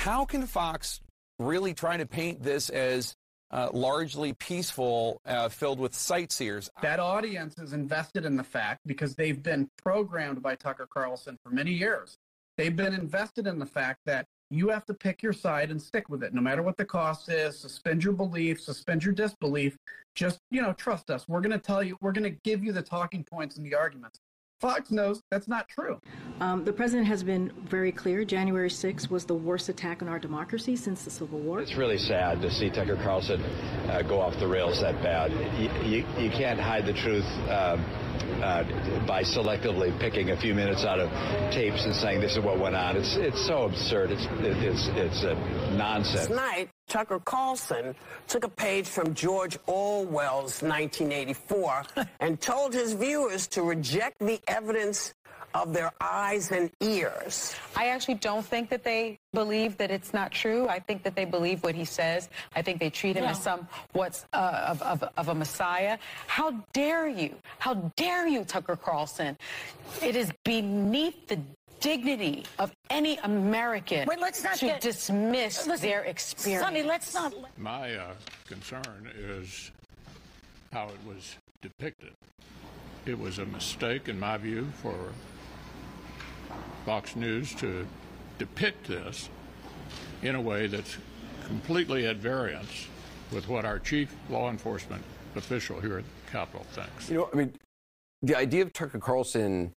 How can Fox really try to paint this as uh, largely peaceful, uh, filled with sightseers? That audience is invested in the fact because they've been programmed by Tucker Carlson for many years. They've been invested in the fact that you have to pick your side and stick with it, no matter what the cost is. Suspend your belief, suspend your disbelief. Just you know, trust us. We're going to tell you. We're going to give you the talking points and the arguments. Fox knows that's not true. Um, the president has been very clear. January 6th was the worst attack on our democracy since the Civil War. It's really sad to see Tucker Carlson uh, go off the rails that bad. You, you, you can't hide the truth. Um, uh, by selectively picking a few minutes out of tapes and saying this is what went on. It's it's so absurd. It's it's it's uh, nonsense. Tonight, Tucker Carlson took a page from George Orwell's 1984 and told his viewers to reject the evidence of their eyes and ears. I actually don't think that they believe that it's not true. I think that they believe what he says. I think they treat him as some what's uh, of, of, of a messiah. How dare you? How dare you, Tucker Carlson? It is beneath the dignity of any American Wait, let's not to get- dismiss Listen, their experience. Sonny, let's not. My uh, concern is how it was depicted. It was a mistake, in my view, for Fox News to depict this in a way that's completely at variance with what our chief law enforcement official here at the Capitol thinks. You know, I mean, the idea of Tucker Carlson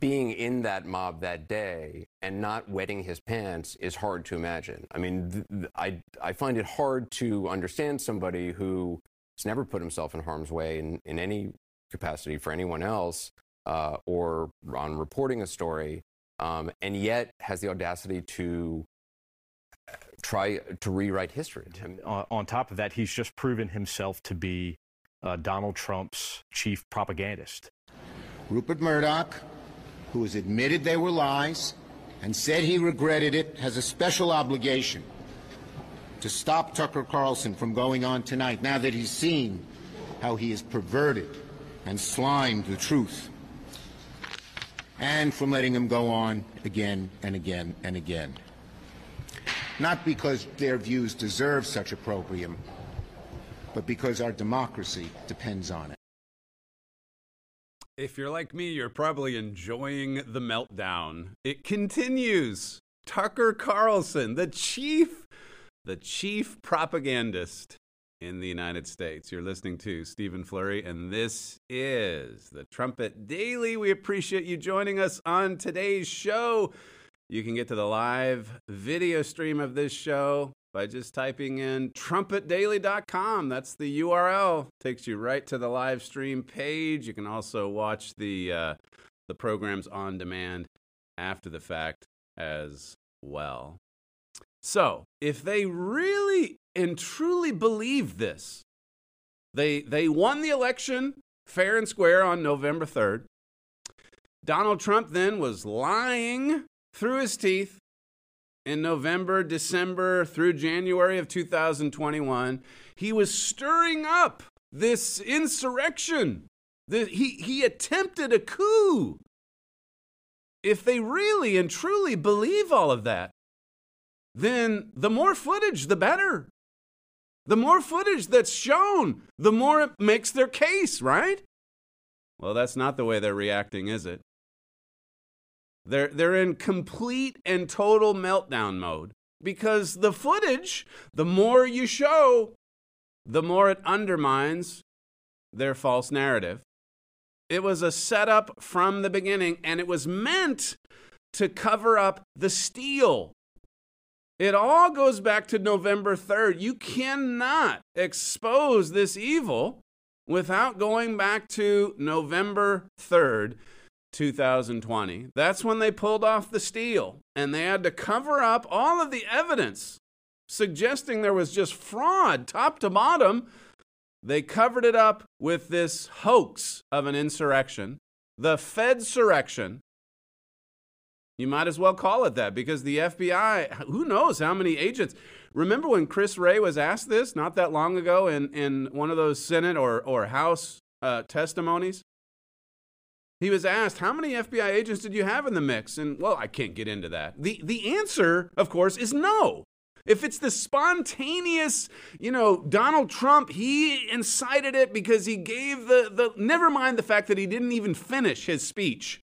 being in that mob that day and not wetting his pants is hard to imagine. I mean, th- th- I, I find it hard to understand somebody who has never put himself in harm's way in, in any capacity for anyone else uh, or on reporting a story, um, and yet has the audacity to try to rewrite history. Uh, on top of that, he's just proven himself to be uh, Donald Trump's chief propagandist. Rupert Murdoch, who has admitted they were lies and said he regretted it, has a special obligation to stop Tucker Carlson from going on tonight now that he's seen how he has perverted and slimed the truth, and from letting them go on again and again and again. Not because their views deserve such opprobrium, but because our democracy depends on it. If you're like me, you're probably enjoying the meltdown. It continues. Tucker Carlson, the chief, the chief propagandist in the United States. You're listening to Stephen Flurry, and this is the Trumpet Daily. We appreciate you joining us on today's show. You can get to the live video stream of this show by just typing in trumpetdaily.com. That's the URL. Takes you right to the live stream page. You can also watch the uh, the programs on demand after the fact as well. So, if they really and truly believe this, they they won the election fair and square on November 3rd. Donald Trump then was lying through his teeth in November, December, through January of 2021. He was stirring up this insurrection. The, he, he attempted a coup. If they really and truly believe all of that, then the more footage, the better. The more footage that's shown, the more it makes their case, right? Well, that's not the way they're reacting, is it? They're, they're in complete and total meltdown mode because the footage, the more you show, the more it undermines their false narrative. It was a setup from the beginning, and it was meant to cover up the steal. It all goes back to November 3rd. You cannot expose this evil without going back to November 3rd 2020. That's when they pulled off the steal and they had to cover up all of the evidence suggesting there was just fraud top to bottom. They covered it up with this hoax of an insurrection, the Fedsurrection. You might as well call it that because the FBI, who knows how many agents. Remember when Chris Wray was asked this not that long ago in, in one of those Senate or, or House uh, testimonies? He was asked, How many FBI agents did you have in the mix? And, well, I can't get into that. The, the answer, of course, is no. If it's the spontaneous, you know, Donald Trump, he incited it because he gave the, the never mind the fact that he didn't even finish his speech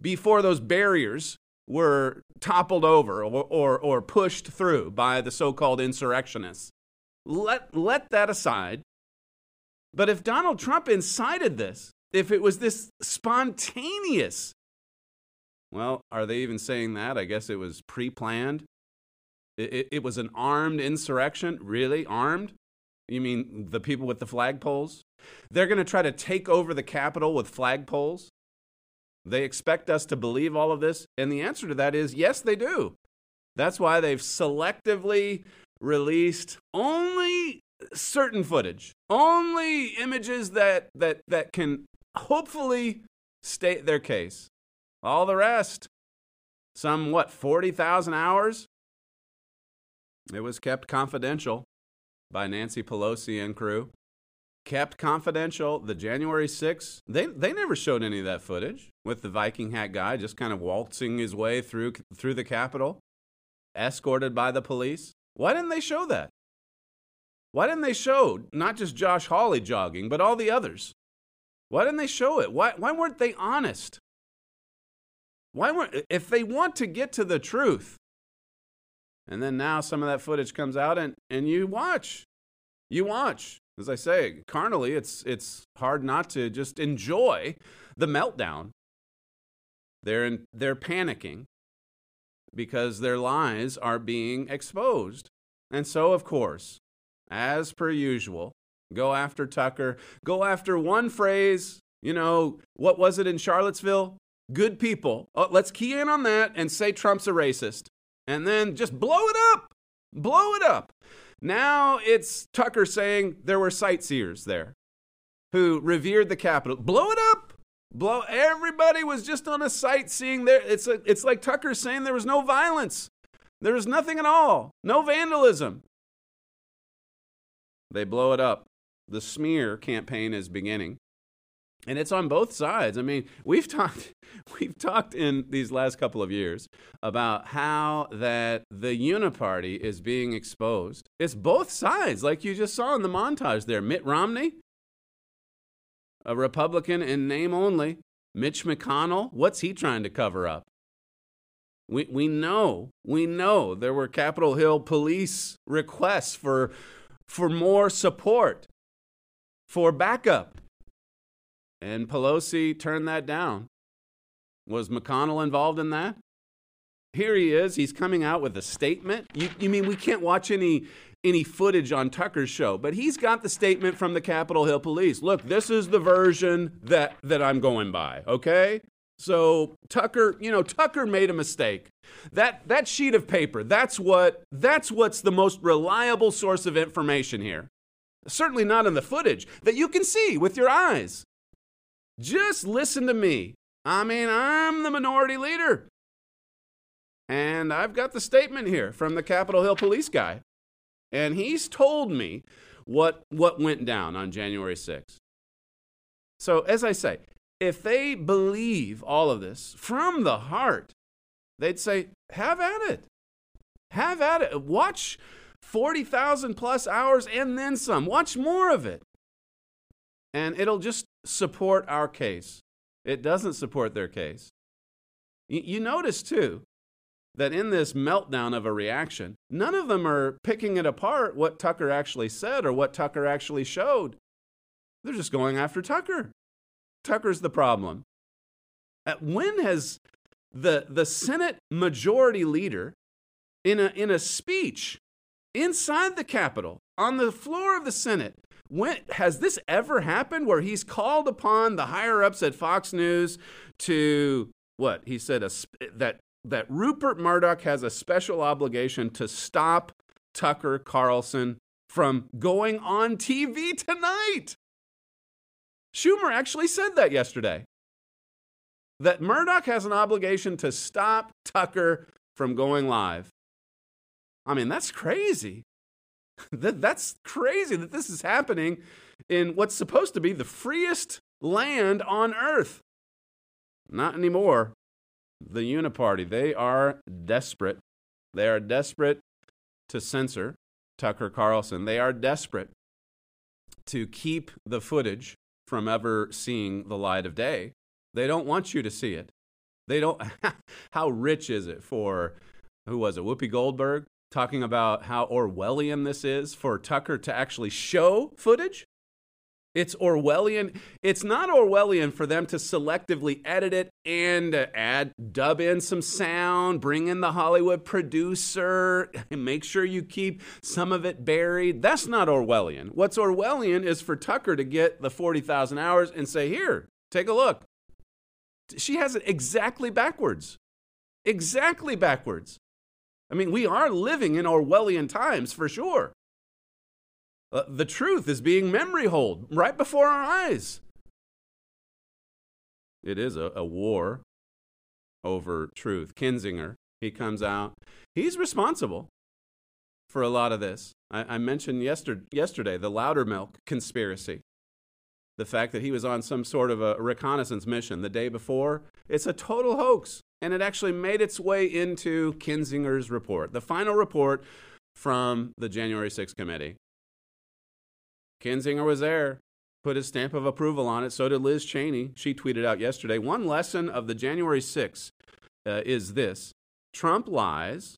before those barriers were toppled over or, or, or pushed through by the so called insurrectionists. Let, let that aside. But if Donald Trump incited this, if it was this spontaneous, well, are they even saying that? I guess it was pre planned. It, it, it, was an armed insurrection? Really? Armed? You mean the people with the flagpoles? They're going to try to take over the Capitol with flagpoles? They expect us to believe all of this? And the answer to that is yes, they do. That's why they've selectively released only certain footage, only images that, that, that can hopefully state their case. All the rest, some what, 40,000 hours? It was kept confidential by Nancy Pelosi and crew. Kept confidential. The January 6th, they, they never showed any of that footage with the Viking hat guy just kind of waltzing his way through, through the Capitol, escorted by the police. Why didn't they show that? Why didn't they show not just Josh Hawley jogging, but all the others? Why didn't they show it? Why, why weren't they honest? Why weren't, if they want to get to the truth, and then now some of that footage comes out and, and you watch. You watch. As I say, carnally, it's, it's hard not to just enjoy the meltdown. They're, in, they're panicking because their lies are being exposed. And so, of course, as per usual, go after Tucker, go after one phrase. You know, what was it in Charlottesville? Good people. Oh, let's key in on that and say Trump's a racist. And then just blow it up. Blow it up. Now it's Tucker saying there were sightseers there who revered the Capitol. Blow it up. Blow everybody was just on a sightseeing there. It's a, it's like Tucker saying there was no violence. There was nothing at all. No vandalism. They blow it up. The smear campaign is beginning. And it's on both sides. I mean, we've talked we've talked in these last couple of years about how that the uniparty is being exposed. It's both sides, like you just saw in the montage there. Mitt Romney, a Republican in name only. Mitch McConnell, what's he trying to cover up? We, we know, we know there were Capitol Hill police requests for for more support, for backup. And Pelosi turned that down. Was McConnell involved in that? Here he is. He's coming out with a statement. You, you mean we can't watch any any footage on Tucker's show, but he's got the statement from the Capitol Hill Police. Look, this is the version that that I'm going by. Okay, so Tucker, you know, Tucker made a mistake. That that sheet of paper, that's what that's what's the most reliable source of information here. Certainly not in the footage that you can see with your eyes. Just listen to me. I mean, I'm the minority leader. And I've got the statement here from the Capitol Hill police guy. And he's told me what what went down on January 6th. So, as I say, if they believe all of this from the heart, they'd say, have at it. Have at it. Watch 40,000 plus hours and then some. Watch more of it. And it'll just support our case. It doesn't support their case. You, notice, too, that in this meltdown of a reaction, none of them are picking it apart what Tucker actually said or what Tucker actually showed. They're just going after Tucker. Tucker's the problem. When has the, the Senate majority leader, in a, in a speech inside the Capitol, on the floor of the Senate. When has this ever happened where he's called upon the higher ups at Fox News to what he said a, that that Rupert Murdoch has a special obligation to stop Tucker Carlson from going on TV tonight. Schumer actually said that yesterday. That Murdoch has an obligation to stop Tucker from going live. I mean, that's crazy. that, that's crazy that this is happening in what's supposed to be the freest land on earth. Not anymore. The Uniparty, they are desperate. They are desperate to censor Tucker Carlson. They are desperate to keep the footage from ever seeing the light of day. They don't want you to see it. They don't. how rich is it for, who was it, Whoopi Goldberg, talking about how Orwellian this is for Tucker to actually show footage? It's Orwellian. It's not Orwellian for them to selectively edit it and add, dub in some sound, bring in the Hollywood producer, and make sure you keep some of it buried. That's not Orwellian. What's Orwellian is for Tucker to get the 40,000 hours and say, here, take a look. She has it exactly backwards. Exactly backwards. I mean, we are living in Orwellian times for sure. Uh, the truth is being memory holed right before our eyes. It is a, a war over truth. Kinzinger, he comes out. He's responsible for a lot of this. I, I mentioned yester- yesterday the Loudermilk conspiracy. The fact that he was on some sort of a reconnaissance mission the day before. It's a total hoax. And it actually made its way into Kinzinger's report, the final report from the January 6th committee. Kinzinger was there, put his stamp of approval on it. So did Liz Cheney. She tweeted out yesterday one lesson of the January 6th uh, is this Trump lies,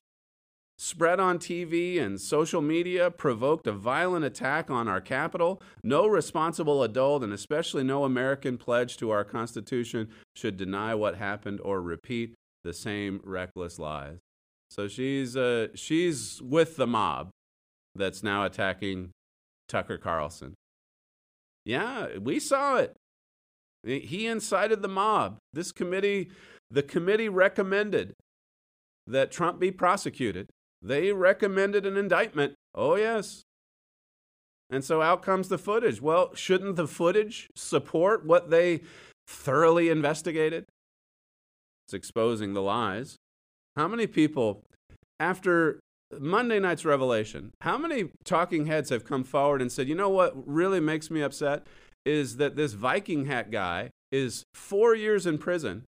spread on TV and social media, provoked a violent attack on our Capitol. No responsible adult, and especially no American pledge to our Constitution, should deny what happened or repeat the same reckless lies. So she's, uh, she's with the mob that's now attacking Tucker Carlson. Yeah, we saw it. He incited the mob. This committee, the committee recommended that Trump be prosecuted. They recommended an indictment. Oh, yes. And so out comes the footage. Well, shouldn't the footage support what they thoroughly investigated? It's exposing the lies. How many people, after Monday night's revelation. How many talking heads have come forward and said, you know what really makes me upset is that this Viking hat guy is four years in prison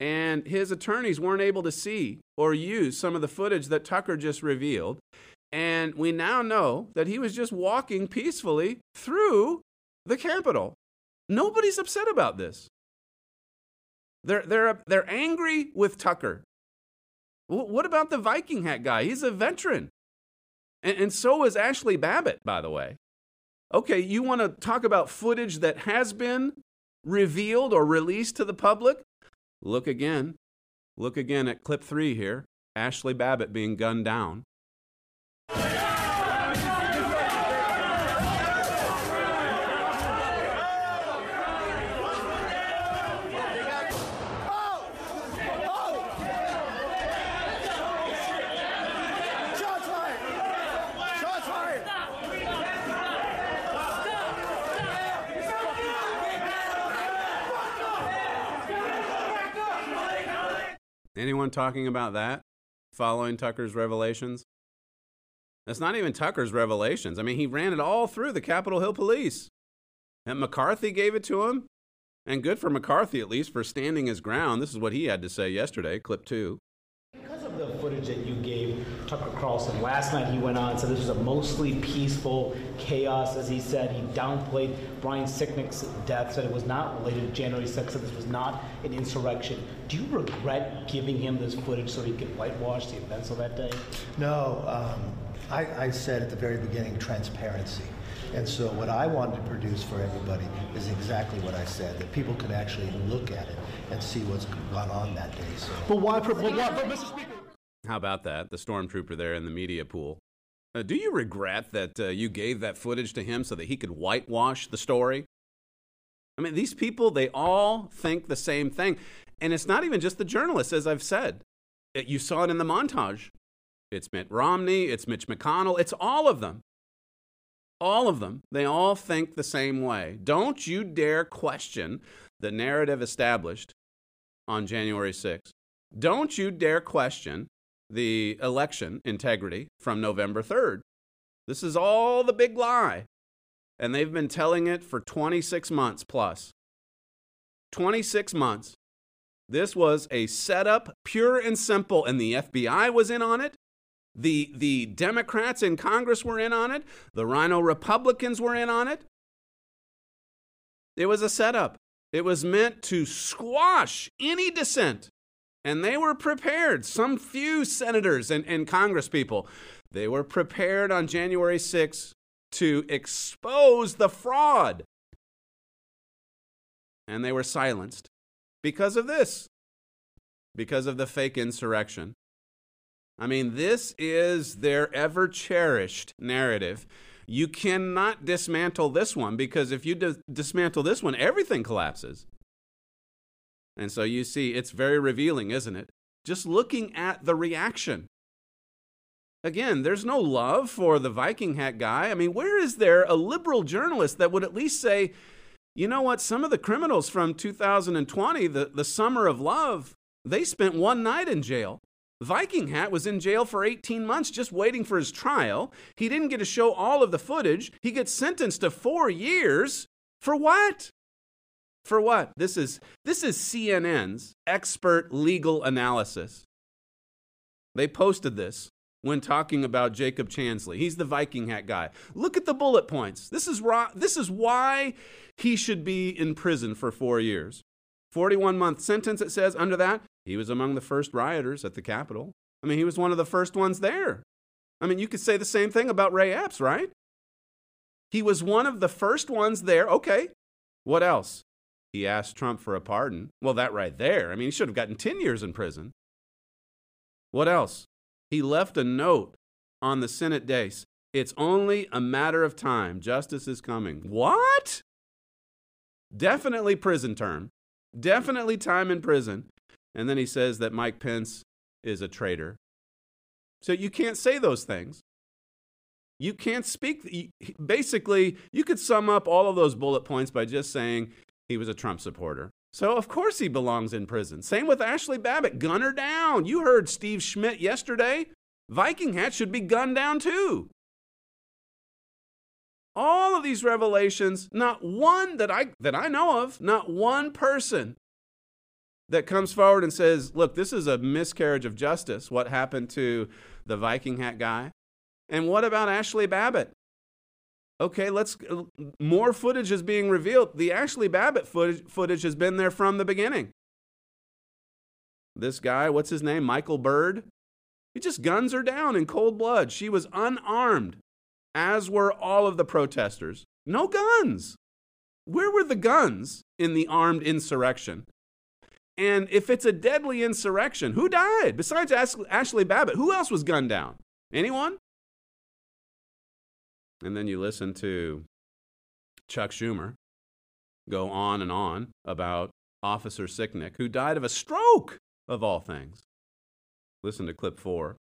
and his attorneys weren't able to see or use some of the footage that Tucker just revealed. And we now know that he was just walking peacefully through the Capitol. Nobody's upset about this. They're, they're, they're angry with Tucker what about the Viking hat guy? He's a veteran. And, and so is Ashley Babbitt, by the way. Okay, you want to talk about footage that has been revealed or released to the public? Look again. Look again at clip three here Ashley Babbitt being gunned down. Anyone talking about that following Tucker's revelations? That's not even Tucker's revelations. I mean, he ran it all through the Capitol Hill police. And McCarthy gave it to him. And good for McCarthy, at least, for standing his ground. This is what he had to say yesterday, clip two Because of the footage that you gave Tucker Carlson last night, he went on and said this was a mostly peaceful chaos, as he said. He downplayed Brian Sicknick's death, said it was not related to January 6th, said this was not an insurrection. Do you regret giving him this footage so he could whitewash the events of that day? No. Um, I, I said at the very beginning transparency. And so what I wanted to produce for everybody is exactly what I said, that people could actually look at it and see what's gone on that day. So. But why, but why, but Mr. Speaker, how about that? The stormtrooper there in the media pool. Uh, do you regret that uh, you gave that footage to him so that he could whitewash the story? I mean, these people, they all think the same thing. And it's not even just the journalists, as I've said. It, you saw it in the montage. It's Mitt Romney, it's Mitch McConnell, it's all of them. All of them. They all think the same way. Don't you dare question the narrative established on January 6th. Don't you dare question the election integrity from November 3rd. This is all the big lie. And they've been telling it for 26 months plus. 26 months. This was a setup, pure and simple, and the FBI was in on it. The, the Democrats in Congress were in on it. The RINO Republicans were in on it. It was a setup. It was meant to squash any dissent. And they were prepared. Some few senators and, and Congress people, they were prepared on January 6th to expose the fraud. And they were silenced because of this, because of the fake insurrection. I mean, this is their ever cherished narrative. You cannot dismantle this one because if you dis- dismantle this one, everything collapses. And so you see, it's very revealing, isn't it? Just looking at the reaction. Again, there's no love for the Viking hat guy. I mean, where is there a liberal journalist that would at least say, you know what, some of the criminals from 2020, the, the summer of love, they spent one night in jail. Viking Hat was in jail for 18 months just waiting for his trial. He didn't get to show all of the footage. He gets sentenced to four years. For what? For what? This is, this is CNN's expert legal analysis. They posted this when talking about Jacob Chansley. He's the Viking hat guy. Look at the bullet points. This is, this is why he should be in prison for four years. 41 month sentence, it says. Under that, he was among the first rioters at the Capitol. I mean, he was one of the first ones there. I mean, you could say the same thing about Ray Epps, right? He was one of the first ones there. Okay. What else? He asked Trump for a pardon. Well, that right there. I mean, he should have gotten 10 years in prison. What else? He left a note on the Senate dais. It's only a matter of time. Justice is coming. What? Definitely prison term. Definitely time in prison. And then he says that Mike Pence is a traitor. So you can't say those things. You can't speak. Basically, you could sum up all of those bullet points by just saying he was a Trump supporter. So, of course, he belongs in prison. Same with Ashley Babbitt. Gun her down. You heard Steve Schmidt yesterday. Viking hat should be gunned down too. All of these revelations, not one that I, that I know of, not one person that comes forward and says, look, this is a miscarriage of justice, what happened to the Viking hat guy. And what about Ashley Babbitt? Okay, let's more footage is being revealed. The Ashley Babbitt footage, footage has been there from the beginning. This guy, what's his name? Michael Byrd. He just guns her down in cold blood. She was unarmed, as were all of the protesters. No guns. Where were the guns in the armed insurrection? And if it's a deadly insurrection, who died besides Ashley Babbitt? Who else was gunned down? Anyone? And then you listen to Chuck Schumer go on and on about Officer Sicknick, who died of a stroke, of all things. Listen to clip four.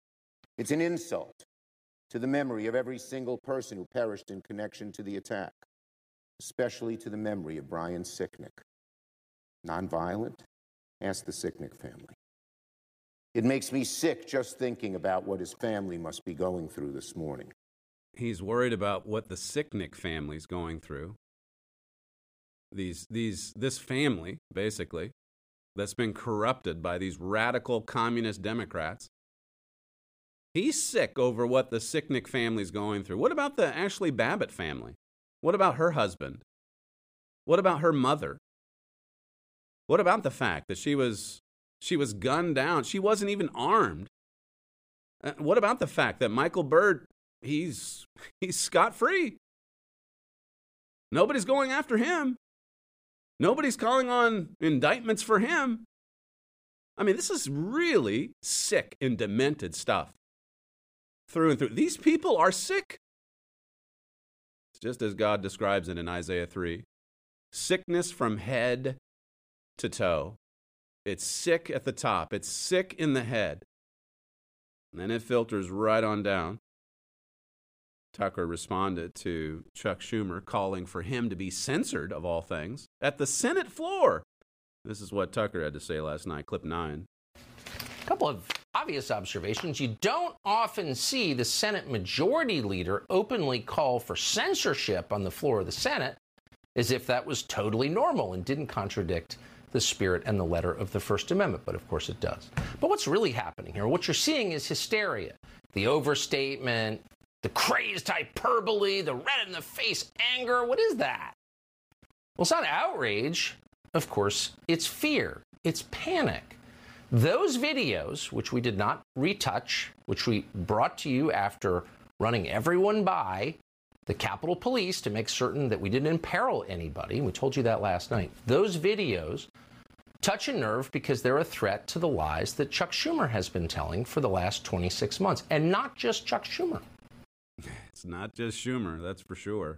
It's an insult to the memory of every single person who perished in connection to the attack, especially to the memory of Brian Sicknick. Nonviolent, Ask the Sicknick family. It makes me sick just thinking about what his family must be going through this morning. He's worried about what the Sicknick family's going through. These, these, this family, basically, that's been corrupted by these radical communist Democrats. He's sick over what the Sicknick family's going through. What about the Ashley Babbitt family? What about her husband? What about her mother? What about the fact that she was she was gunned down? She wasn't even armed. Uh, what about the fact that Michael Byrd he's he's scot free? Nobody's going after him. Nobody's calling on indictments for him. I mean, this is really sick and demented stuff. through and through. These people are sick. It's just as God describes it in Isaiah 3 sickness from head to toe. It's sick at the top, it's sick in the head. And then it filters right on down. Tucker responded to Chuck Schumer, calling for him to be censored, of all things, at the Senate floor. This is what Tucker had to say last night, clip nine. A couple of obvious observations. You don't often see the Senate Majority Leader openly call for censorship on the floor of the Senate as if that was totally normal and didn't contradict the spirit and the letter of the First Amendment, but of course it does. But what's really happening here? What you're seeing is hysteria, the overstatement, the crazed hyperbole, the red in the face anger. What is that? Well, it's not outrage. Of course, it's fear, it's panic. Those videos, which we did not retouch, which we brought to you after running everyone by the Capitol Police to make certain that we didn't imperil anybody, we told you that last night. Those videos touch a nerve because they're a threat to the lies that Chuck Schumer has been telling for the last 26 months. And not just Chuck Schumer. It's not just Schumer, that's for sure.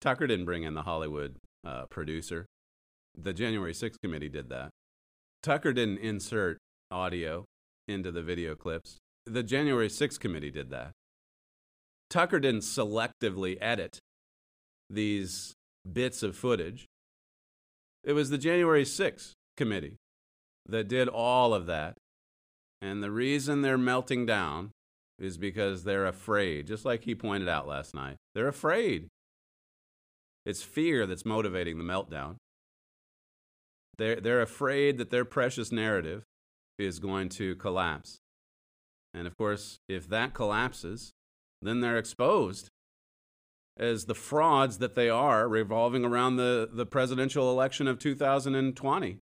Tucker didn't bring in the Hollywood uh, producer. The January 6th committee did that. Tucker didn't insert audio into the video clips. The January 6th committee did that. Tucker didn't selectively edit these bits of footage. It was the January 6th committee that did all of that. And the reason they're melting down is because they're afraid, just like he pointed out last night. They're afraid. It's fear that's motivating the meltdown. They're, they're afraid that their precious narrative is going to collapse. And of course, if that collapses, then they're exposed as the frauds that they are revolving around the, the presidential election of 2020.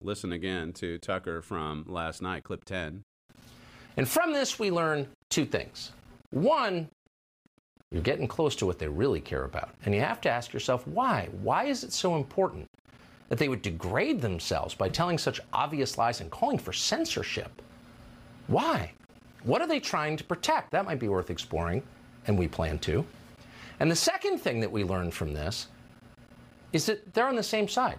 Listen again to Tucker from last night, clip 10. And from this, we learn two things. One, you're getting close to what they really care about. And you have to ask yourself, why? Why is it so important that they would degrade themselves by telling such obvious lies and calling for censorship? Why? What are they trying to protect? That might be worth exploring, and we plan to. And the second thing that we learned from this is that they're on the same side.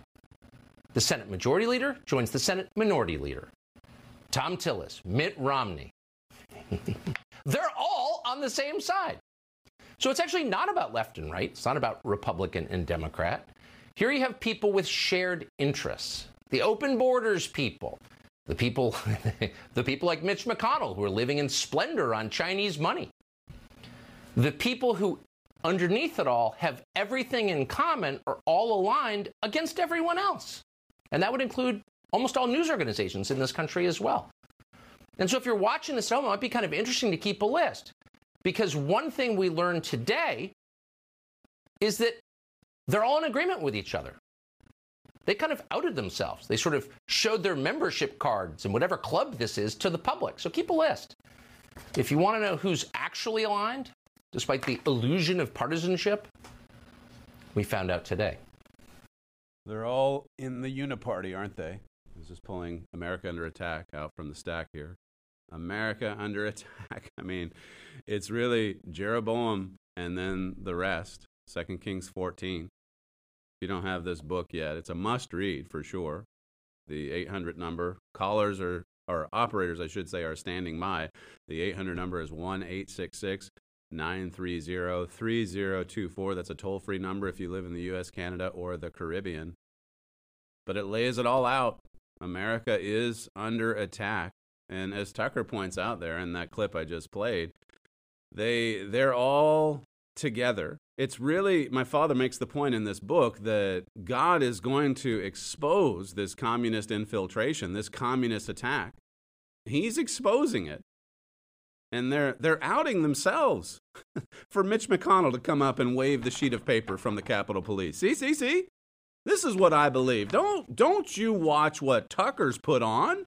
The Senate Majority Leader joins the Senate Minority Leader. Thom Tillis, Mitt Romney. they're all on the same side. So it's actually not about left and right. It's not about Republican and Democrat. Here you have people with shared interests. The open borders people, the people, the people like Mitch McConnell who are living in splendor on Chinese money. The people who, underneath it all, have everything in common are all aligned against everyone else. And that would include almost all news organizations in this country as well. And so if you're watching this it might be kind of interesting to keep a list. Because one thing we learned today is that they're all in agreement with each other they kind of outed themselves. They sort of showed their membership cards and whatever club this is to the public. So keep a list. If you want to know who's actually aligned, despite the illusion of partisanship, we found out today. They're all in the uniparty, aren't they? I was just pulling America Under Attack out from the stack here. America Under Attack. I mean, it's really Jeroboam and then the rest. Second Kings 14 If you don't have this book yet, it's a must read for sure. The 800 number. Callers are, or operators, I should say, are standing by. The 800 number is 1 866 930 3024. That's a toll free number if you live in the US, Canada, or the Caribbean. But it lays it all out. America is under attack. And as Tucker points out there in that clip I just played, they they're all together it's really my father makes the point in this book that God is going to expose this communist infiltration, this communist attack. He's exposing it. And they're they're outing themselves for Mitch McConnell to come up and wave the sheet of paper from the Capitol Police. See, see, see? This is what I believe. Don't don't you watch what Tucker's put on?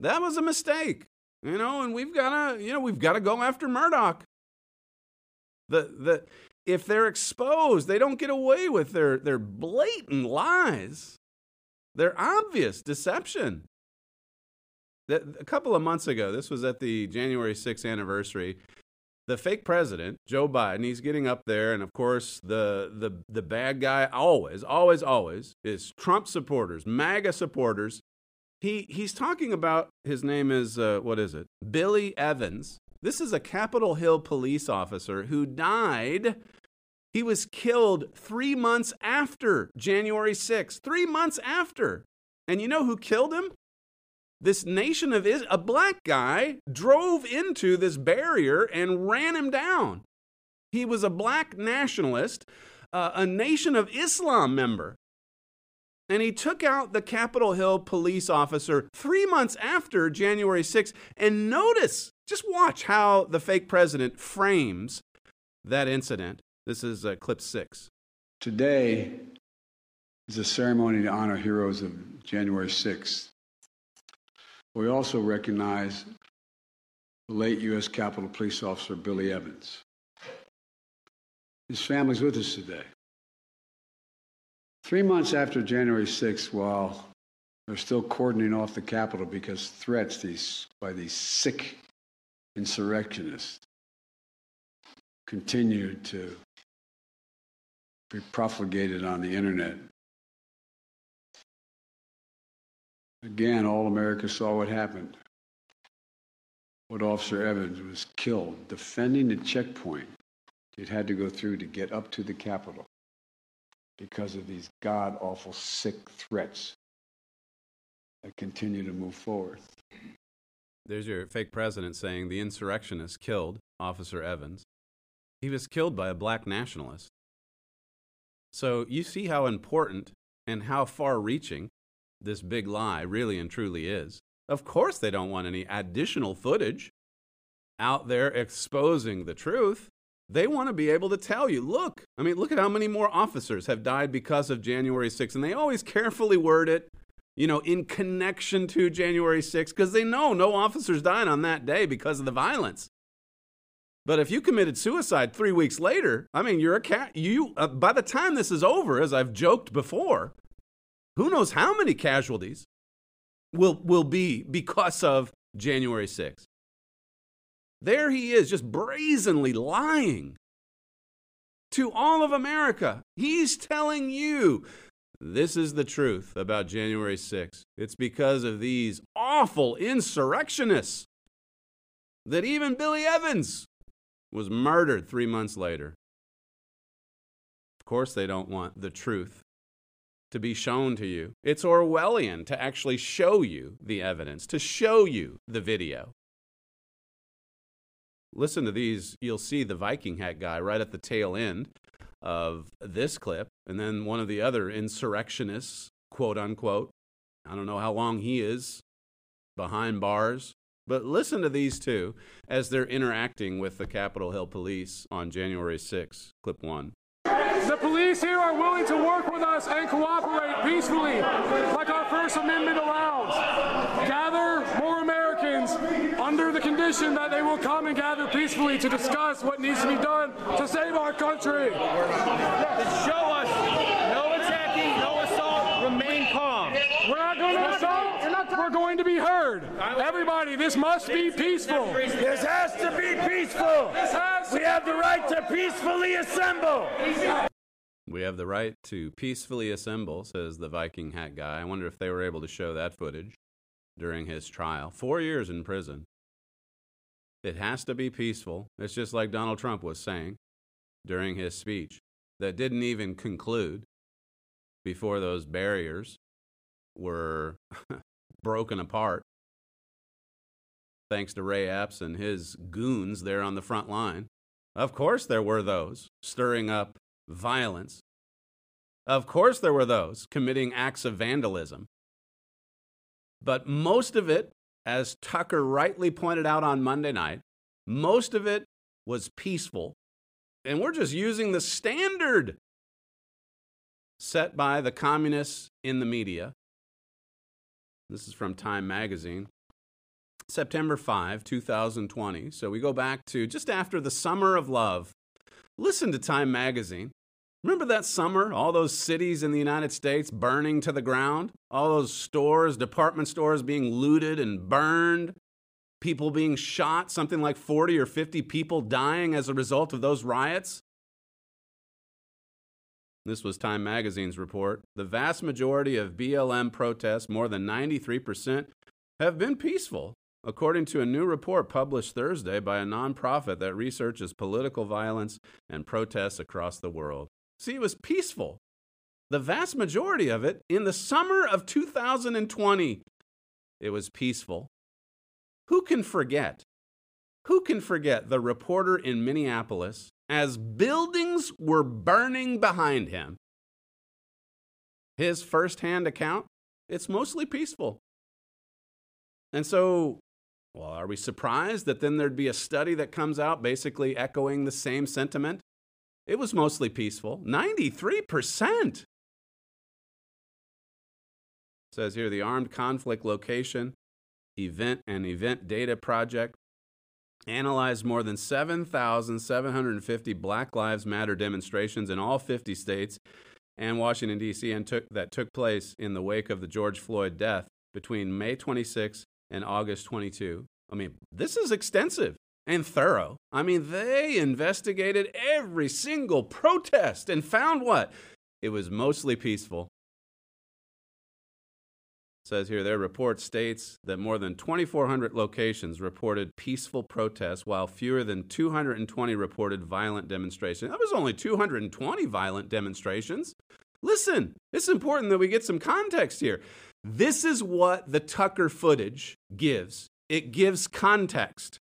That was a mistake. You know, and we've got to, you know, we've got to go after Murdoch. The, the, if they're exposed, they don't get away with their, their blatant lies, their obvious deception. That a couple of months ago, this was at the January 6th anniversary. The fake president, Joe Biden, he's getting up there, and of course, the the the bad guy always, always, always is Trump supporters, MAGA supporters. He he's talking about his name is uh, what is it? Billy Evans. This is a Capitol Hill police officer who died. He was killed three months after January 6th. Three months after. And you know who killed him? This nation of Israel, a black guy drove into this barrier and ran him down. He was a black nationalist, uh, a Nation of Islam member. And he took out the Capitol Hill police officer three months after January 6th. And notice, just watch how the fake president frames that incident. This is uh, clip six. Today is a ceremony to honor heroes of January 6th. We also recognize the late U.S. Capitol Police Officer Billy Evans. His family's with us today. Three months after January 6th, while they're still cordoning off the Capitol because threats these, by these sick insurrectionists continued to be profligated on the internet. Again, all America saw what happened. What Officer Evans was killed defending the checkpoint it had to go through to get up to the Capitol because of these god awful sick threats that continue to move forward. There's your fake president saying the insurrectionist killed Officer Evans. He was killed by a black nationalist. So you see how important and how far reaching this big lie really and truly is. Of course, they don't want any additional footage out there exposing the truth. They want to be able to tell you, look, I mean, look at how many more officers have died because of January 6th. And they always carefully word it, you know, in connection to January 6th, because they know no officers died on that day because of the violence. But if you committed suicide three weeks later, I mean, you're a cat. You, uh, by the time this is over, as I've joked before, who knows how many casualties will, will be because of January 6th. There he is, just brazenly lying to all of America. He's telling you this is the truth about January 6th. It's because of these awful insurrectionists that even Billy Evans was murdered three months later. Of course, they don't want the truth to be shown to you. It's Orwellian to actually show you the evidence, to show you the video. Listen to these. You'll see the Viking hat guy right at the tail end of this clip, and then one of the other insurrectionists, quote unquote. I don't know how long he is behind bars, but listen to these two as they're interacting with the Capitol Hill police on January 6, clip one. The here are willing to work with us and cooperate peacefully, like our First Amendment allows. Gather more Americans under the condition that they will come and gather peacefully to discuss what needs to be done to save our country. Show us no attacking, no assault, remain calm. We're not going to assault. We're going to be heard. Everybody, this must be peaceful. This has to be peaceful. We have the right to peacefully assemble. We have the right to peacefully assemble, says the Viking hat guy. I wonder if they were able to show that footage during his trial. Four years in prison. It has to be peaceful. It's just like Donald Trump was saying during his speech that didn't even conclude before those barriers were broken apart. Thanks to Ray Epps and his goons there on the front line. Of course, there were those stirring up violence. Of course, there were those committing acts of vandalism. But most of it, as Tucker rightly pointed out on Monday night, most of it was peaceful. And we're just using the standard set by the communists in the media. This is from Time Magazine. September 5, 2020. So we go back to just after the summer of love. Listen to Time Magazine. Remember that summer, all those cities in the United States burning to the ground? All those stores, department stores being looted and burned, people being shot, something like 40 or 50 people dying as a result of those riots? This was Time Magazine's report. The vast majority of BLM protests, more than 93%, have been peaceful, according to a new report published Thursday by a nonprofit that researches political violence and protests across the world. See, it was peaceful. The vast majority of it in the summer of 2020. It was peaceful. Who can forget? Who can forget the reporter in Minneapolis as buildings were burning behind him? His firsthand account, it's mostly peaceful. And so, well, are we surprised that then there'd be a study that comes out basically echoing the same sentiment? It was mostly peaceful. 93%. says here the armed conflict location event and event data project analyzed more than 7,750 Black Lives Matter demonstrations in all 50 states and Washington, D.C., and took, that took place in the wake of the George Floyd death between May 26 and August 22. I mean, this is extensive and thorough. I mean, they investigated every single protest and found what? It was mostly peaceful. It says here their report states that more than 2,400 locations reported peaceful protests, while fewer than 220 reported violent demonstrations. That was only 220 violent demonstrations. Listen, it's important that we get some context here. This is what the Tucker footage gives it gives context.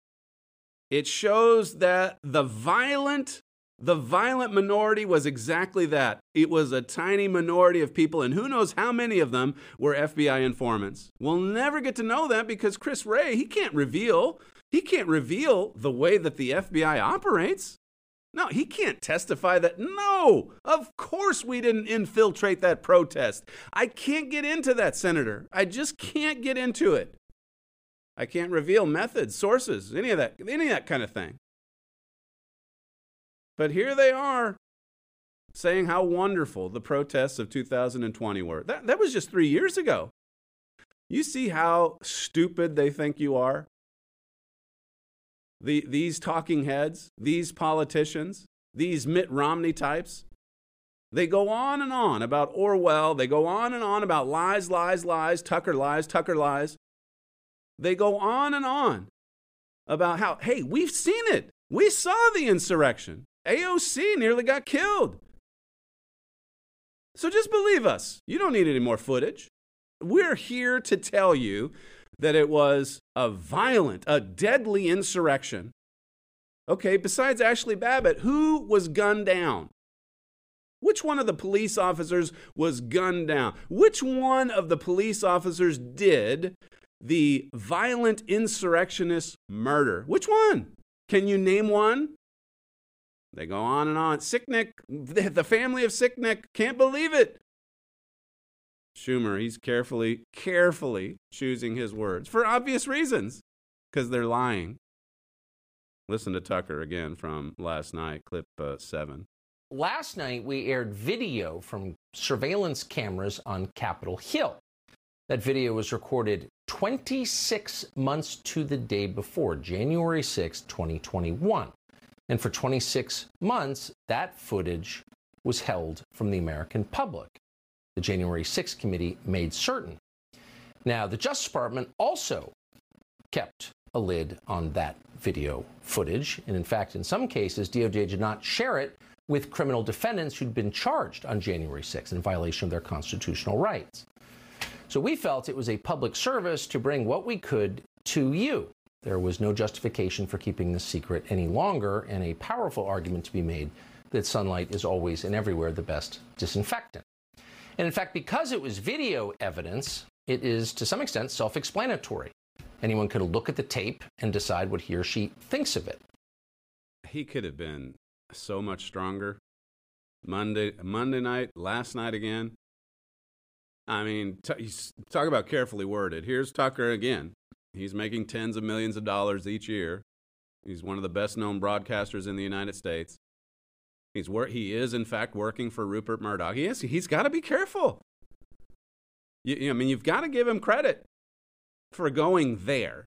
It shows that the violent the violent minority was exactly that. It was a tiny minority of people, and who knows how many of them were FBI informants. We'll never get to know that because Chris Wray, he can't reveal, he can't reveal the way that the FBI operates. No, he can't testify that, no, of course we didn't infiltrate that protest. I can't get into that, Senator. I just can't get into it. I can't reveal methods, sources, any of that, any of that kind of thing. But here they are saying how wonderful the protests of 2020 were. That, that was just three years ago. You see how stupid they think you are? The, these talking heads, these politicians, these Mitt Romney types, they go on and on about Orwell. They go on and on about lies, lies, lies, Tucker lies, Tucker lies. They go on and on about how, hey, we've seen it. We saw the insurrection. AOC nearly got killed. So just believe us. You don't need any more footage. We're here to tell you that it was a violent, a deadly insurrection. Okay, besides Ashley Babbitt, who was gunned down? Which one of the police officers was gunned down? Which one of the police officers did the violent insurrectionist murder? Which one? Can you name one? They go on and on. Sicknick, the family of Sicknick can't believe it. Schumer, he's carefully, carefully choosing his words for obvious reasons because they're lying. Listen to Tucker again from last night, clip uh, seven. Last night, we aired video from surveillance cameras on Capitol Hill. That video was recorded 26 months to the day before, January 6, 2021. And for 26 months, that footage was held from the American public. The January 6 committee made certain. Now, the Justice Department also kept a lid on that video footage. And in fact, in some cases, DOJ did not share it with criminal defendants who'd been charged on January 6 in violation of their constitutional rights. So we felt it was a public service to bring what we could to you. There was no justification for keeping this secret any longer, and a powerful argument to be made that sunlight is always and everywhere the best disinfectant. And in fact, because it was video evidence, it is to some extent self explanatory. Anyone could look at the tape and decide what he or she thinks of it. He could have been so much stronger. Monday, Monday night, last night again. I mean, t- talk about carefully worded. Here's Tucker again. He's making tens of millions of dollars each year. He's one of the best known broadcasters in the United States. He's wor- he is in fact working for Rupert Murdoch. He is. He's got to be careful. You, you- I mean, you've got to give him credit for going there.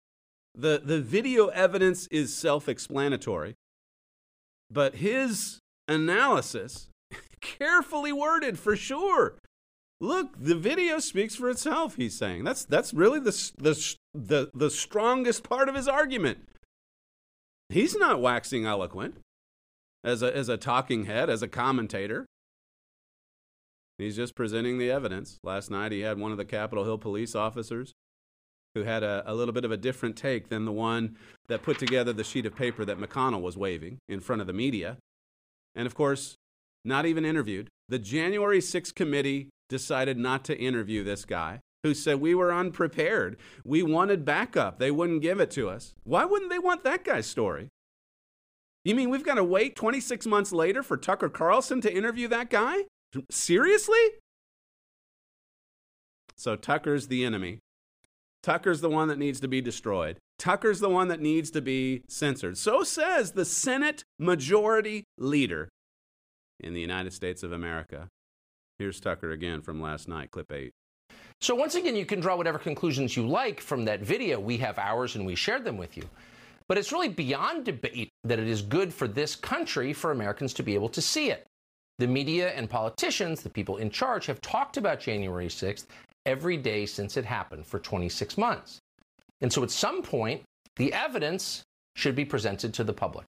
The the video evidence is self-explanatory, but his analysis carefully worded for sure. Look, the video speaks for itself. He's saying that's that's really the the the the strongest part of his argument. He's not waxing eloquent as a as a talking head, as a commentator. He's just presenting the evidence. Last night he had one of the Capitol Hill police officers who had a, a little bit of a different take than the one that put together the sheet of paper that McConnell was waving in front of the media. And of course, not even interviewed. The January 6th committee decided not to interview this guy who said we were unprepared. We wanted backup. They wouldn't give it to us. Why wouldn't they want that guy's story? You mean we've got to wait 26 months later for Tucker Carlson to interview that guy? Seriously? So Tucker's the enemy. Tucker's the one that needs to be destroyed. Tucker's the one that needs to be censored. So says the Senate Majority Leader in the United States of America. Here's Tucker again from last night, clip 8. So once again, you can draw whatever conclusions you like from that video. We have ours and we shared them with you. But it's really beyond debate that it is good for this country for Americans to be able to see it. The media and politicians, the people in charge, have talked about January 6th every day since it happened for 26 months. And so at some point, the evidence should be presented to the public.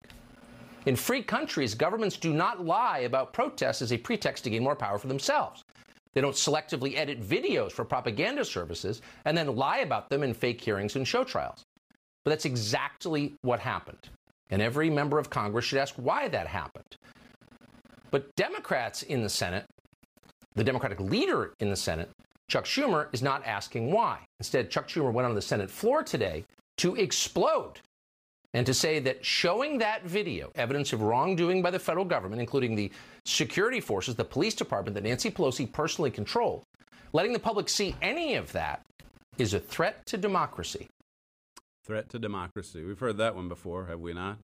In free countries, governments do not lie about protests as a pretext to gain more power for themselves. They don't selectively edit videos for propaganda services and then lie about them in fake hearings and show trials. But that's exactly what happened. And every member of Congress should ask why that happened. But Democrats in the Senate, the Democratic leader in the Senate, Chuck Schumer, is not asking why. Instead, Chuck Schumer went on the Senate floor today to explode and to say that showing that video, evidence of wrongdoing by the federal government, including the security forces, the police department that Nancy Pelosi personally controlled, letting the public see any of that is a threat to democracy. Threat to democracy. We've heard that one before, have we not?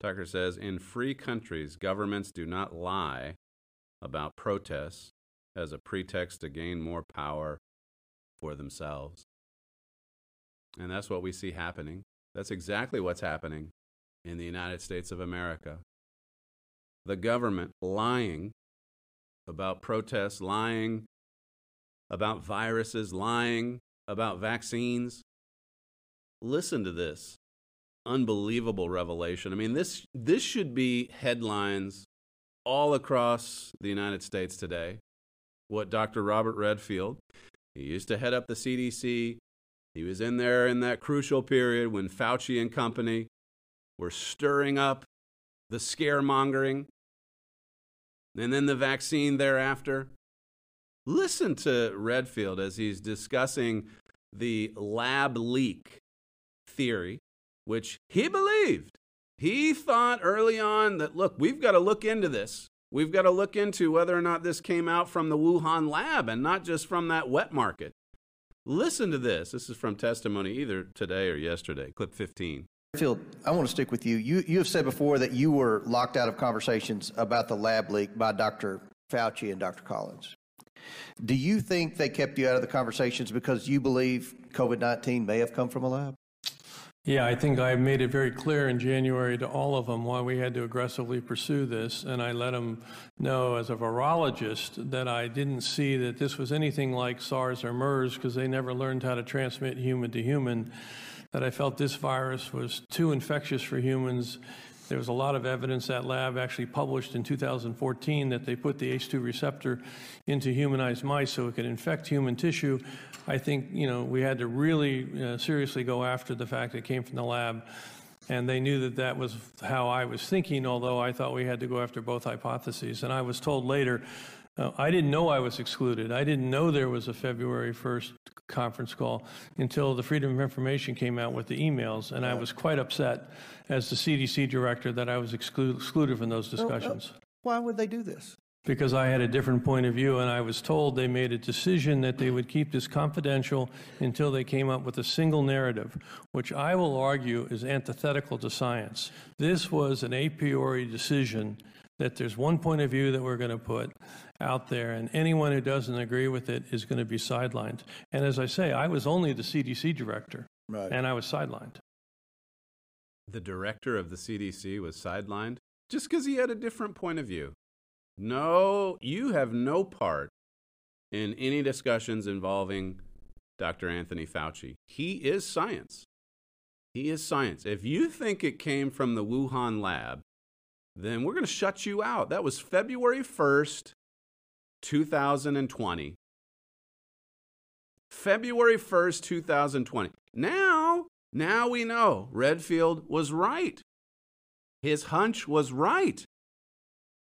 Tucker says In free countries, governments do not lie about protests as a pretext to gain more power for themselves. And that's what we see happening. That's exactly what's happening in the United States of America. The government lying about protests, lying about viruses, lying about vaccines. Listen to this unbelievable revelation. I mean, this, this should be headlines all across the United States today. What Dr. Robert Redfield, he used to head up the CDC, he was in there in that crucial period when Fauci and company were stirring up the scaremongering and then the vaccine thereafter. Listen to Redfield as he's discussing the lab leak theory, which he believed. He thought early on that, look, we've got to look into this. We've got to look into whether or not this came out from the Wuhan lab and not just from that wet market. Listen to this. This is from testimony either today or yesterday, clip 15. Phil, I want to stick with you. You you have said before that you were locked out of conversations about the lab leak by Dr. Fauci and Dr. Collins. Do you think they kept you out of the conversations because you believe COVID 19 may have come from a lab? Yeah, I think I made it very clear in January to all of them why we had to aggressively pursue this, and I let them know as a virologist that I didn't see that this was anything like SARS or MERS because they never learned how to transmit human to human, that I felt this virus was too infectious for humans. There was a lot of evidence that lab actually published in 2014 that they put the ACE2 receptor into humanized mice so it could infect human tissue. I think you know we had to really uh, seriously go after the fact that it came from the lab, and they knew that that was how I was thinking. Although I thought we had to go after both hypotheses, and I was told later. Uh, I didn't know I was excluded. I didn't know there was a February 1st conference call until the Freedom of Information came out with the emails, and I was quite upset as the CDC director that I was exclu- excluded from those discussions. Why would they do this? because I had a different point of view, and I was told they made a decision that they would keep this confidential until they came up with a single narrative, which I will argue is antithetical to science. This was an a priori decision that there's one point of view that we're going to put out there, and anyone who doesn't agree with it is going to be sidelined. And as I say, I was only the CDC director, Right. and I was sidelined. The director of the CDC was sidelined just because he had a different point of view. No, you have no part in any discussions involving Dr. Anthony Fauci. He is science. He is science. If you think it came from the Wuhan lab, then we're going to shut you out. That was February 1st, 2020. February 1st, 2020. Now, now we know Redfield was right. His hunch was right.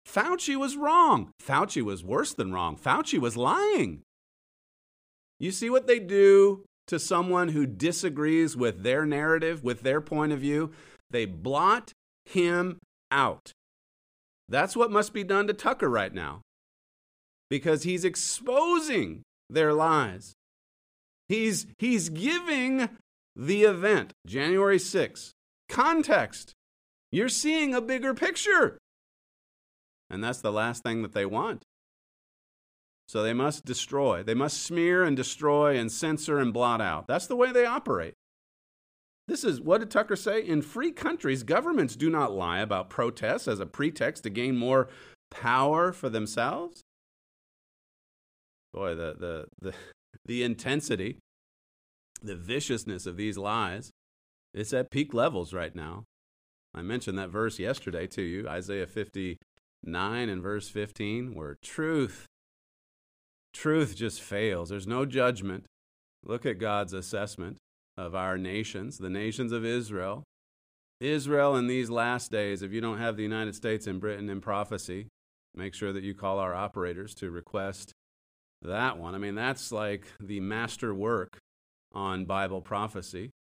Fauci was wrong. Fauci was worse than wrong. Fauci was lying. You see what they do to someone who disagrees with their narrative, with their point of view? They blot him out. That's what must be done to Tucker right now because he's exposing their lies. He's, he's giving the event, January 6th, context. You're seeing a bigger picture. And that's the last thing that they want. So they must destroy. They must smear and destroy and censor and blot out. That's the way they operate. This is what did Tucker say? In free countries, governments do not lie about protests as a pretext to gain more power for themselves. Boy, the, the, the, the intensity, the viciousness of these lies, it's at peak levels right now. I mentioned that verse yesterday to you, Isaiah 59 and verse 15, where truth, truth just fails. There's no judgment. Look at God's assessment of our nations, the nations of Israel. Israel in these last days, if you don't have the United States and Britain in prophecy, make sure that you call our operators to request that one. I mean, that's like the master work on Bible prophecy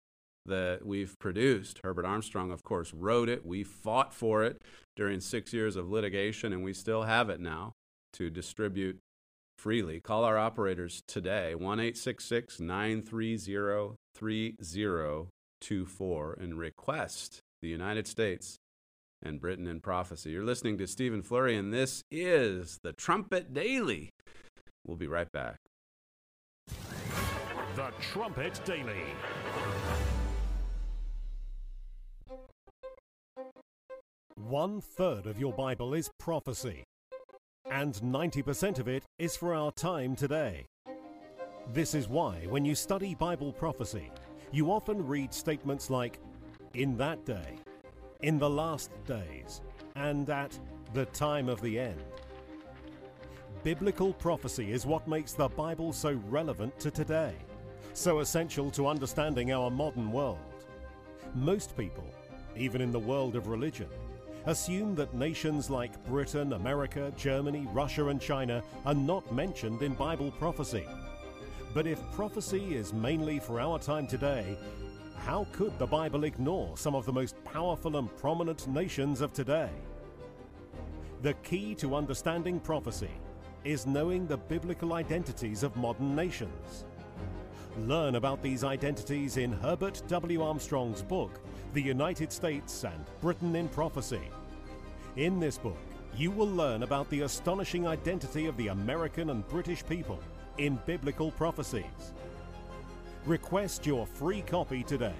that we've produced. Herbert Armstrong, of course, wrote it. We fought for it during six years of litigation, and we still have it now to distribute freely. Call our operators today, 1 930 3024, and request the United States and Britain in prophecy. You're listening to Stephen Flurry, and this is the Trumpet Daily. We'll be right back. The Trumpet Daily. One third of your Bible is prophecy, and 90% of it is for our time today. This is why, when you study Bible prophecy, you often read statements like, in that day, in the last days, and at the time of the end. Biblical prophecy is what makes the Bible so relevant to today, so essential to understanding our modern world. Most people, even in the world of religion, assume that nations like Britain, America, Germany, Russia, and China are not mentioned in Bible prophecy. But if prophecy is mainly for our time today, how could the Bible ignore some of the most powerful and prominent nations of today? The key to understanding prophecy is knowing the biblical identities of modern nations. Learn about these identities in Herbert W. Armstrong's book, The United States and Britain in Prophecy. In this book, you will learn about the astonishing identity of the American and British people in biblical prophecies. Request your free copy today.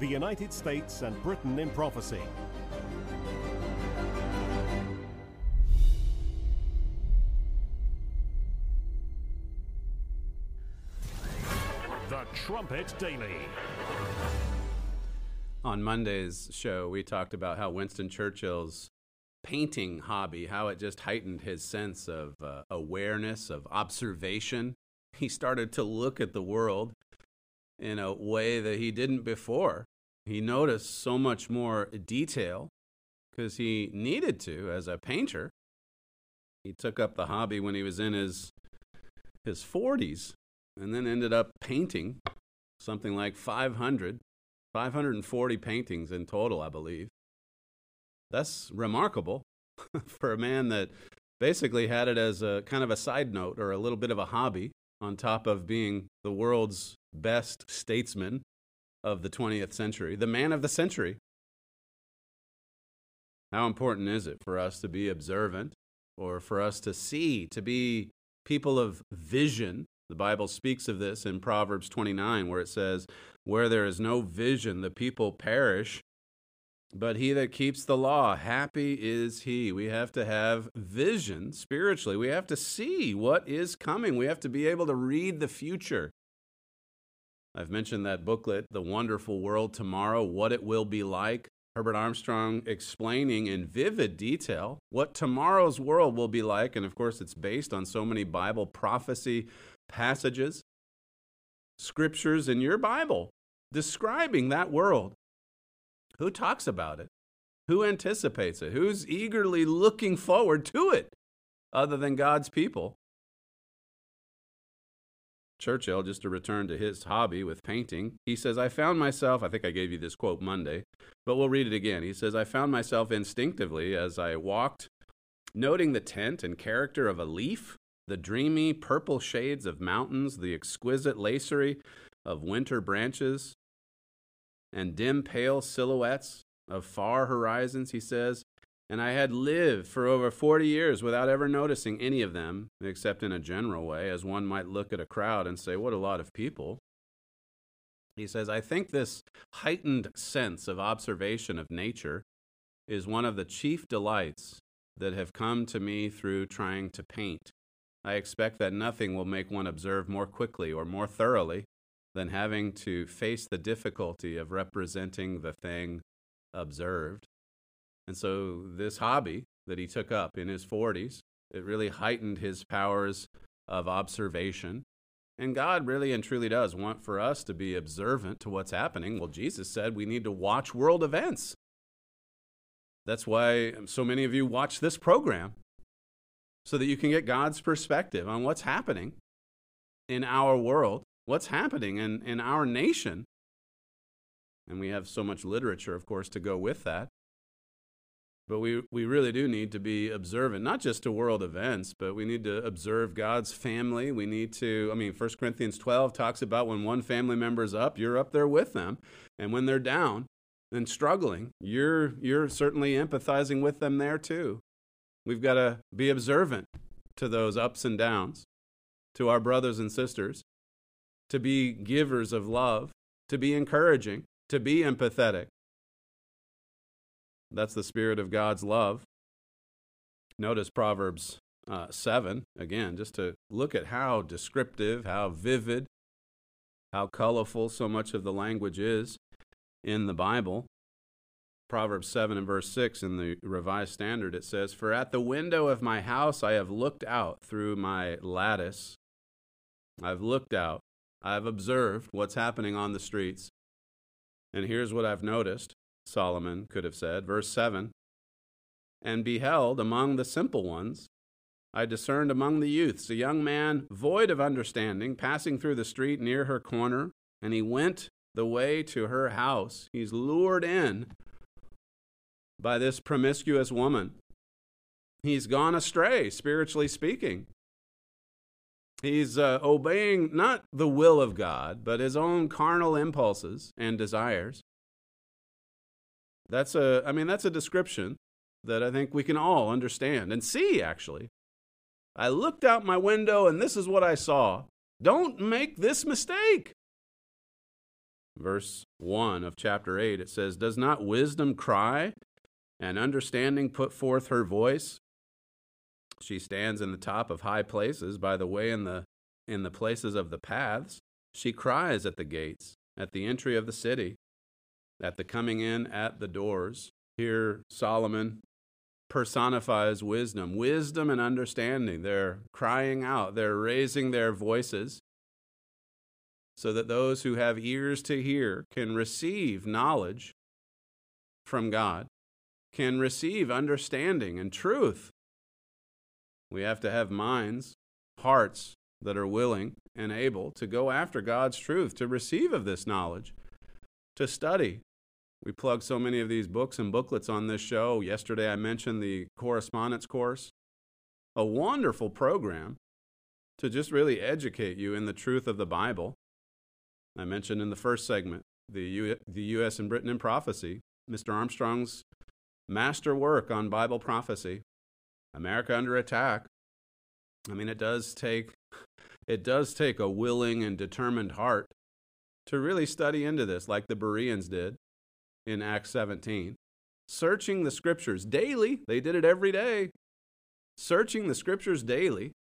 The United States and Britain in Prophecy. Trumpet Daily. On Monday's show, we talked about how Winston Churchill's painting hobby, how it just heightened his sense of uh, awareness, of observation. He started to look at the world in a way that he didn't before. He noticed so much more detail because he needed to as a painter. He took up the hobby when he was in his his 40s and then ended up painting something like 500 540 paintings in total, I believe. That's remarkable for a man that basically had it as a kind of a side note or a little bit of a hobby on top of being the world's best statesman of the 20th century, the man of the century. How important is it for us to be observant or for us to see, to be people of vision? The Bible speaks of this in Proverbs 29, where it says, Where there is no vision, the people perish. But he that keeps the law, happy is he. We have to have vision spiritually. We have to see what is coming. We have to be able to read the future. I've mentioned that booklet, The Wonderful World Tomorrow, What It Will Be Like. Herbert Armstrong explaining in vivid detail what tomorrow's world will be like. And of course, it's based on so many Bible prophecy passages, scriptures in your Bible describing that world. Who talks about it? Who anticipates it? Who's eagerly looking forward to it other than God's people? Churchill, just to return to his hobby with painting, he says, I found myself, I think I gave you this quote Monday, but we'll read it again. He says, I found myself instinctively as I walked, noting the tint and character of a leaf, the dreamy purple shades of mountains, the exquisite lacery of winter branches, and dim pale silhouettes of far horizons, he says, and I had lived for over 40 years without ever noticing any of them, except in a general way, as one might look at a crowd and say, What a lot of people. He says, I think this heightened sense of observation of nature is one of the chief delights that have come to me through trying to paint. I expect that nothing will make one observe more quickly or more thoroughly than having to face the difficulty of representing the thing observed. And so, this hobby that he took up in his 40s, it really heightened his powers of observation. And God really and truly does want for us to be observant to what's happening. Well, Jesus said we need to watch world events. That's why so many of you watch this program, so that you can get God's perspective on what's happening in our world, what's happening in, in our nation. And we have so much literature, of course, to go with that. But we, we really do need to be observant, not just to world events, but we need to observe God's family. We need to, I mean, 1 Corinthians 12 talks about when one family member's up, you're up there with them. And when they're down and struggling, you're, you're certainly empathizing with them there too. We've got to be observant to those ups and downs, to our brothers and sisters, to be givers of love, to be encouraging, to be empathetic. That's the spirit of God's love. Notice Proverbs uh, 7, again, just to look at how descriptive, how vivid, how colorful so much of the language is in the Bible. Proverbs 7 and verse 6 in the Revised Standard, it says, For at the window of my house I have looked out through my lattice. I've looked out. I've observed what's happening on the streets. And here's what I've noticed Solomon could have said. Verse 7 And beheld among the simple ones, I discerned among the youths a young man void of understanding, passing through the street near her corner, and he went the way to her house. He's lured in by this promiscuous woman. He's gone astray, spiritually speaking. He's uh, obeying not the will of God, but his own carnal impulses and desires. That's a, I mean, that's a description that I think we can all understand and see, actually. I looked out my window and this is what I saw. Don't make this mistake. Verse 1 of chapter 8, it says, Does not wisdom cry and understanding put forth her voice? She stands in the top of high places, by the way, in the, in the places of the paths. She cries at the gates, at the entry of the city at the coming in at the doors. Here, Solomon personifies wisdom, wisdom and understanding. They're crying out, they're raising their voices so that those who have ears to hear can receive knowledge from God, can receive understanding and truth. We have to have minds, hearts that are willing and able to go after God's truth, to receive of this knowledge to study. We plug so many of these books and booklets on this show. Yesterday I mentioned the correspondence course, a wonderful program to just really educate you in the truth of the Bible. I mentioned in the first segment the, U- the U.S. and Britain in Prophecy, Mr. Armstrong's master work on Bible prophecy. America under attack. I mean, it does take it does take a willing and determined heart to really study into this, like the Bereans did in Acts 17. Searching the scriptures daily, they did it every day. Searching the scriptures daily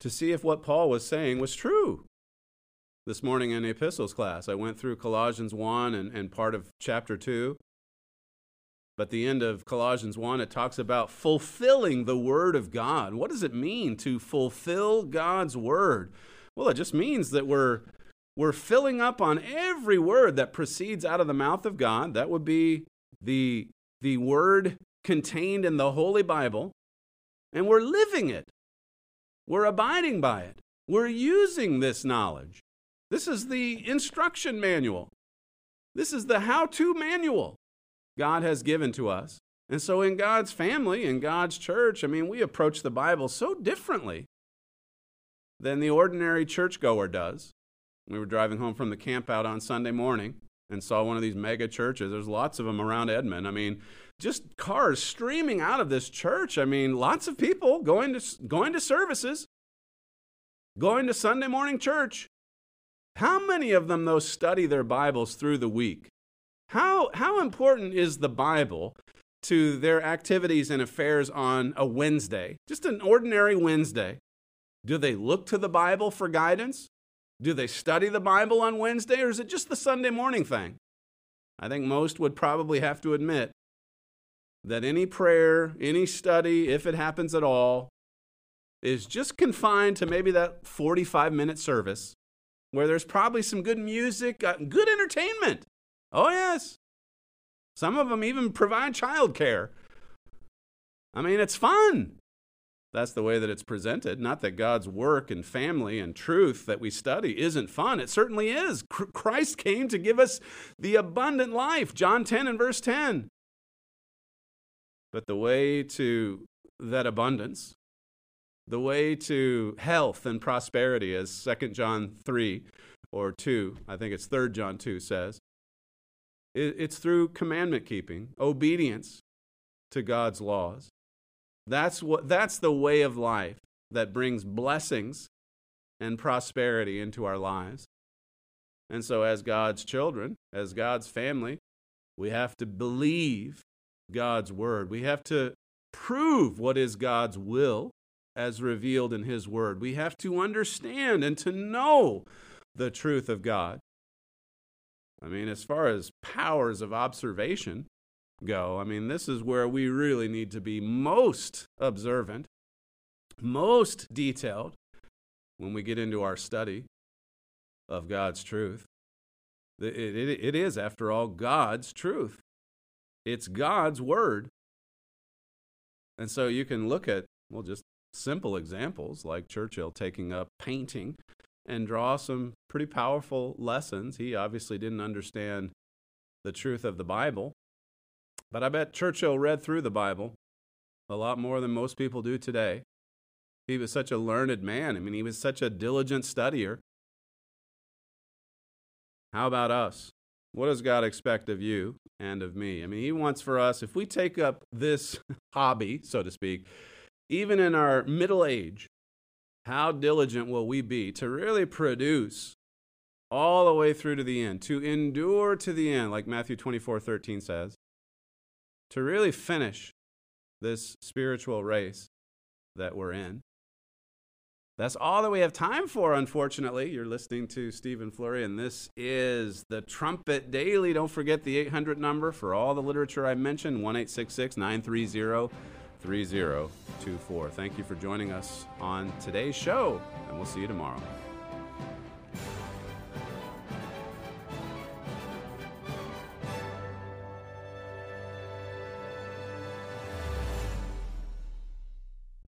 to see if what Paul was saying was true. This morning in the epistles class, I went through Colossians 1 and, and part of chapter 2. But the end of Colossians 1, it talks about fulfilling the Word of God. What does it mean to fulfill God's Word? Well, it just means that we're, we're filling up on every word that proceeds out of the mouth of God. That would be the, the Word contained in the Holy Bible. And we're living it, we're abiding by it, we're using this knowledge. This is the instruction manual. This is the how to manual God has given to us. And so, in God's family, in God's church, I mean, we approach the Bible so differently than the ordinary churchgoer does. We were driving home from the camp out on Sunday morning and saw one of these mega churches. There's lots of them around Edmond. I mean, just cars streaming out of this church. I mean, lots of people going to, going to services, going to Sunday morning church. How many of them, though, study their Bibles through the week? How, how important is the Bible to their activities and affairs on a Wednesday? Just an ordinary Wednesday. Do they look to the Bible for guidance? Do they study the Bible on Wednesday, or is it just the Sunday morning thing? I think most would probably have to admit that any prayer, any study, if it happens at all, is just confined to maybe that 45 minute service where there's probably some good music, uh, good entertainment. Oh, yes. Some of them even provide childcare. I mean, it's fun. That's the way that it's presented. Not that God's work and family and truth that we study isn't fun. It certainly is. Christ came to give us the abundant life. John 10 and verse 10. But the way to that abundance the way to health and prosperity, as 2 John 3 or 2, I think it's 3 John 2 says, it's through commandment keeping, obedience to God's laws. That's, what, that's the way of life that brings blessings and prosperity into our lives. And so, as God's children, as God's family, we have to believe God's word. We have to prove what is God's will as revealed in His Word. We have to understand and to know the truth of God. I mean, as far as powers of observation go, I mean, this is where we really need to be most observant, most detailed when we get into our study of God's truth. It, it, it is, after all, God's truth. It's God's word. And so you can look at, well, just simple examples like Churchill taking up painting and draw some pretty powerful lessons. He obviously didn't understand the truth of the Bible, but I bet Churchill read through the Bible a lot more than most people do today. He was such a learned man. I mean, he was such a diligent studier. How about us? What does God expect of you and of me? I mean, He wants for us, if we take up this hobby, so to speak, even in our middle age, how diligent will we be to really produce all the way through to the end, to endure to the end, like Matthew 24 13 says, to really finish this spiritual race that we're in. That's all that we have time for, unfortunately. You're listening to Stephen Flurry, and this is the Trumpet Daily. Don't forget the 800 number for all the literature I mentioned 1 930 3024. Thank you for joining us on today's show, and we'll see you tomorrow.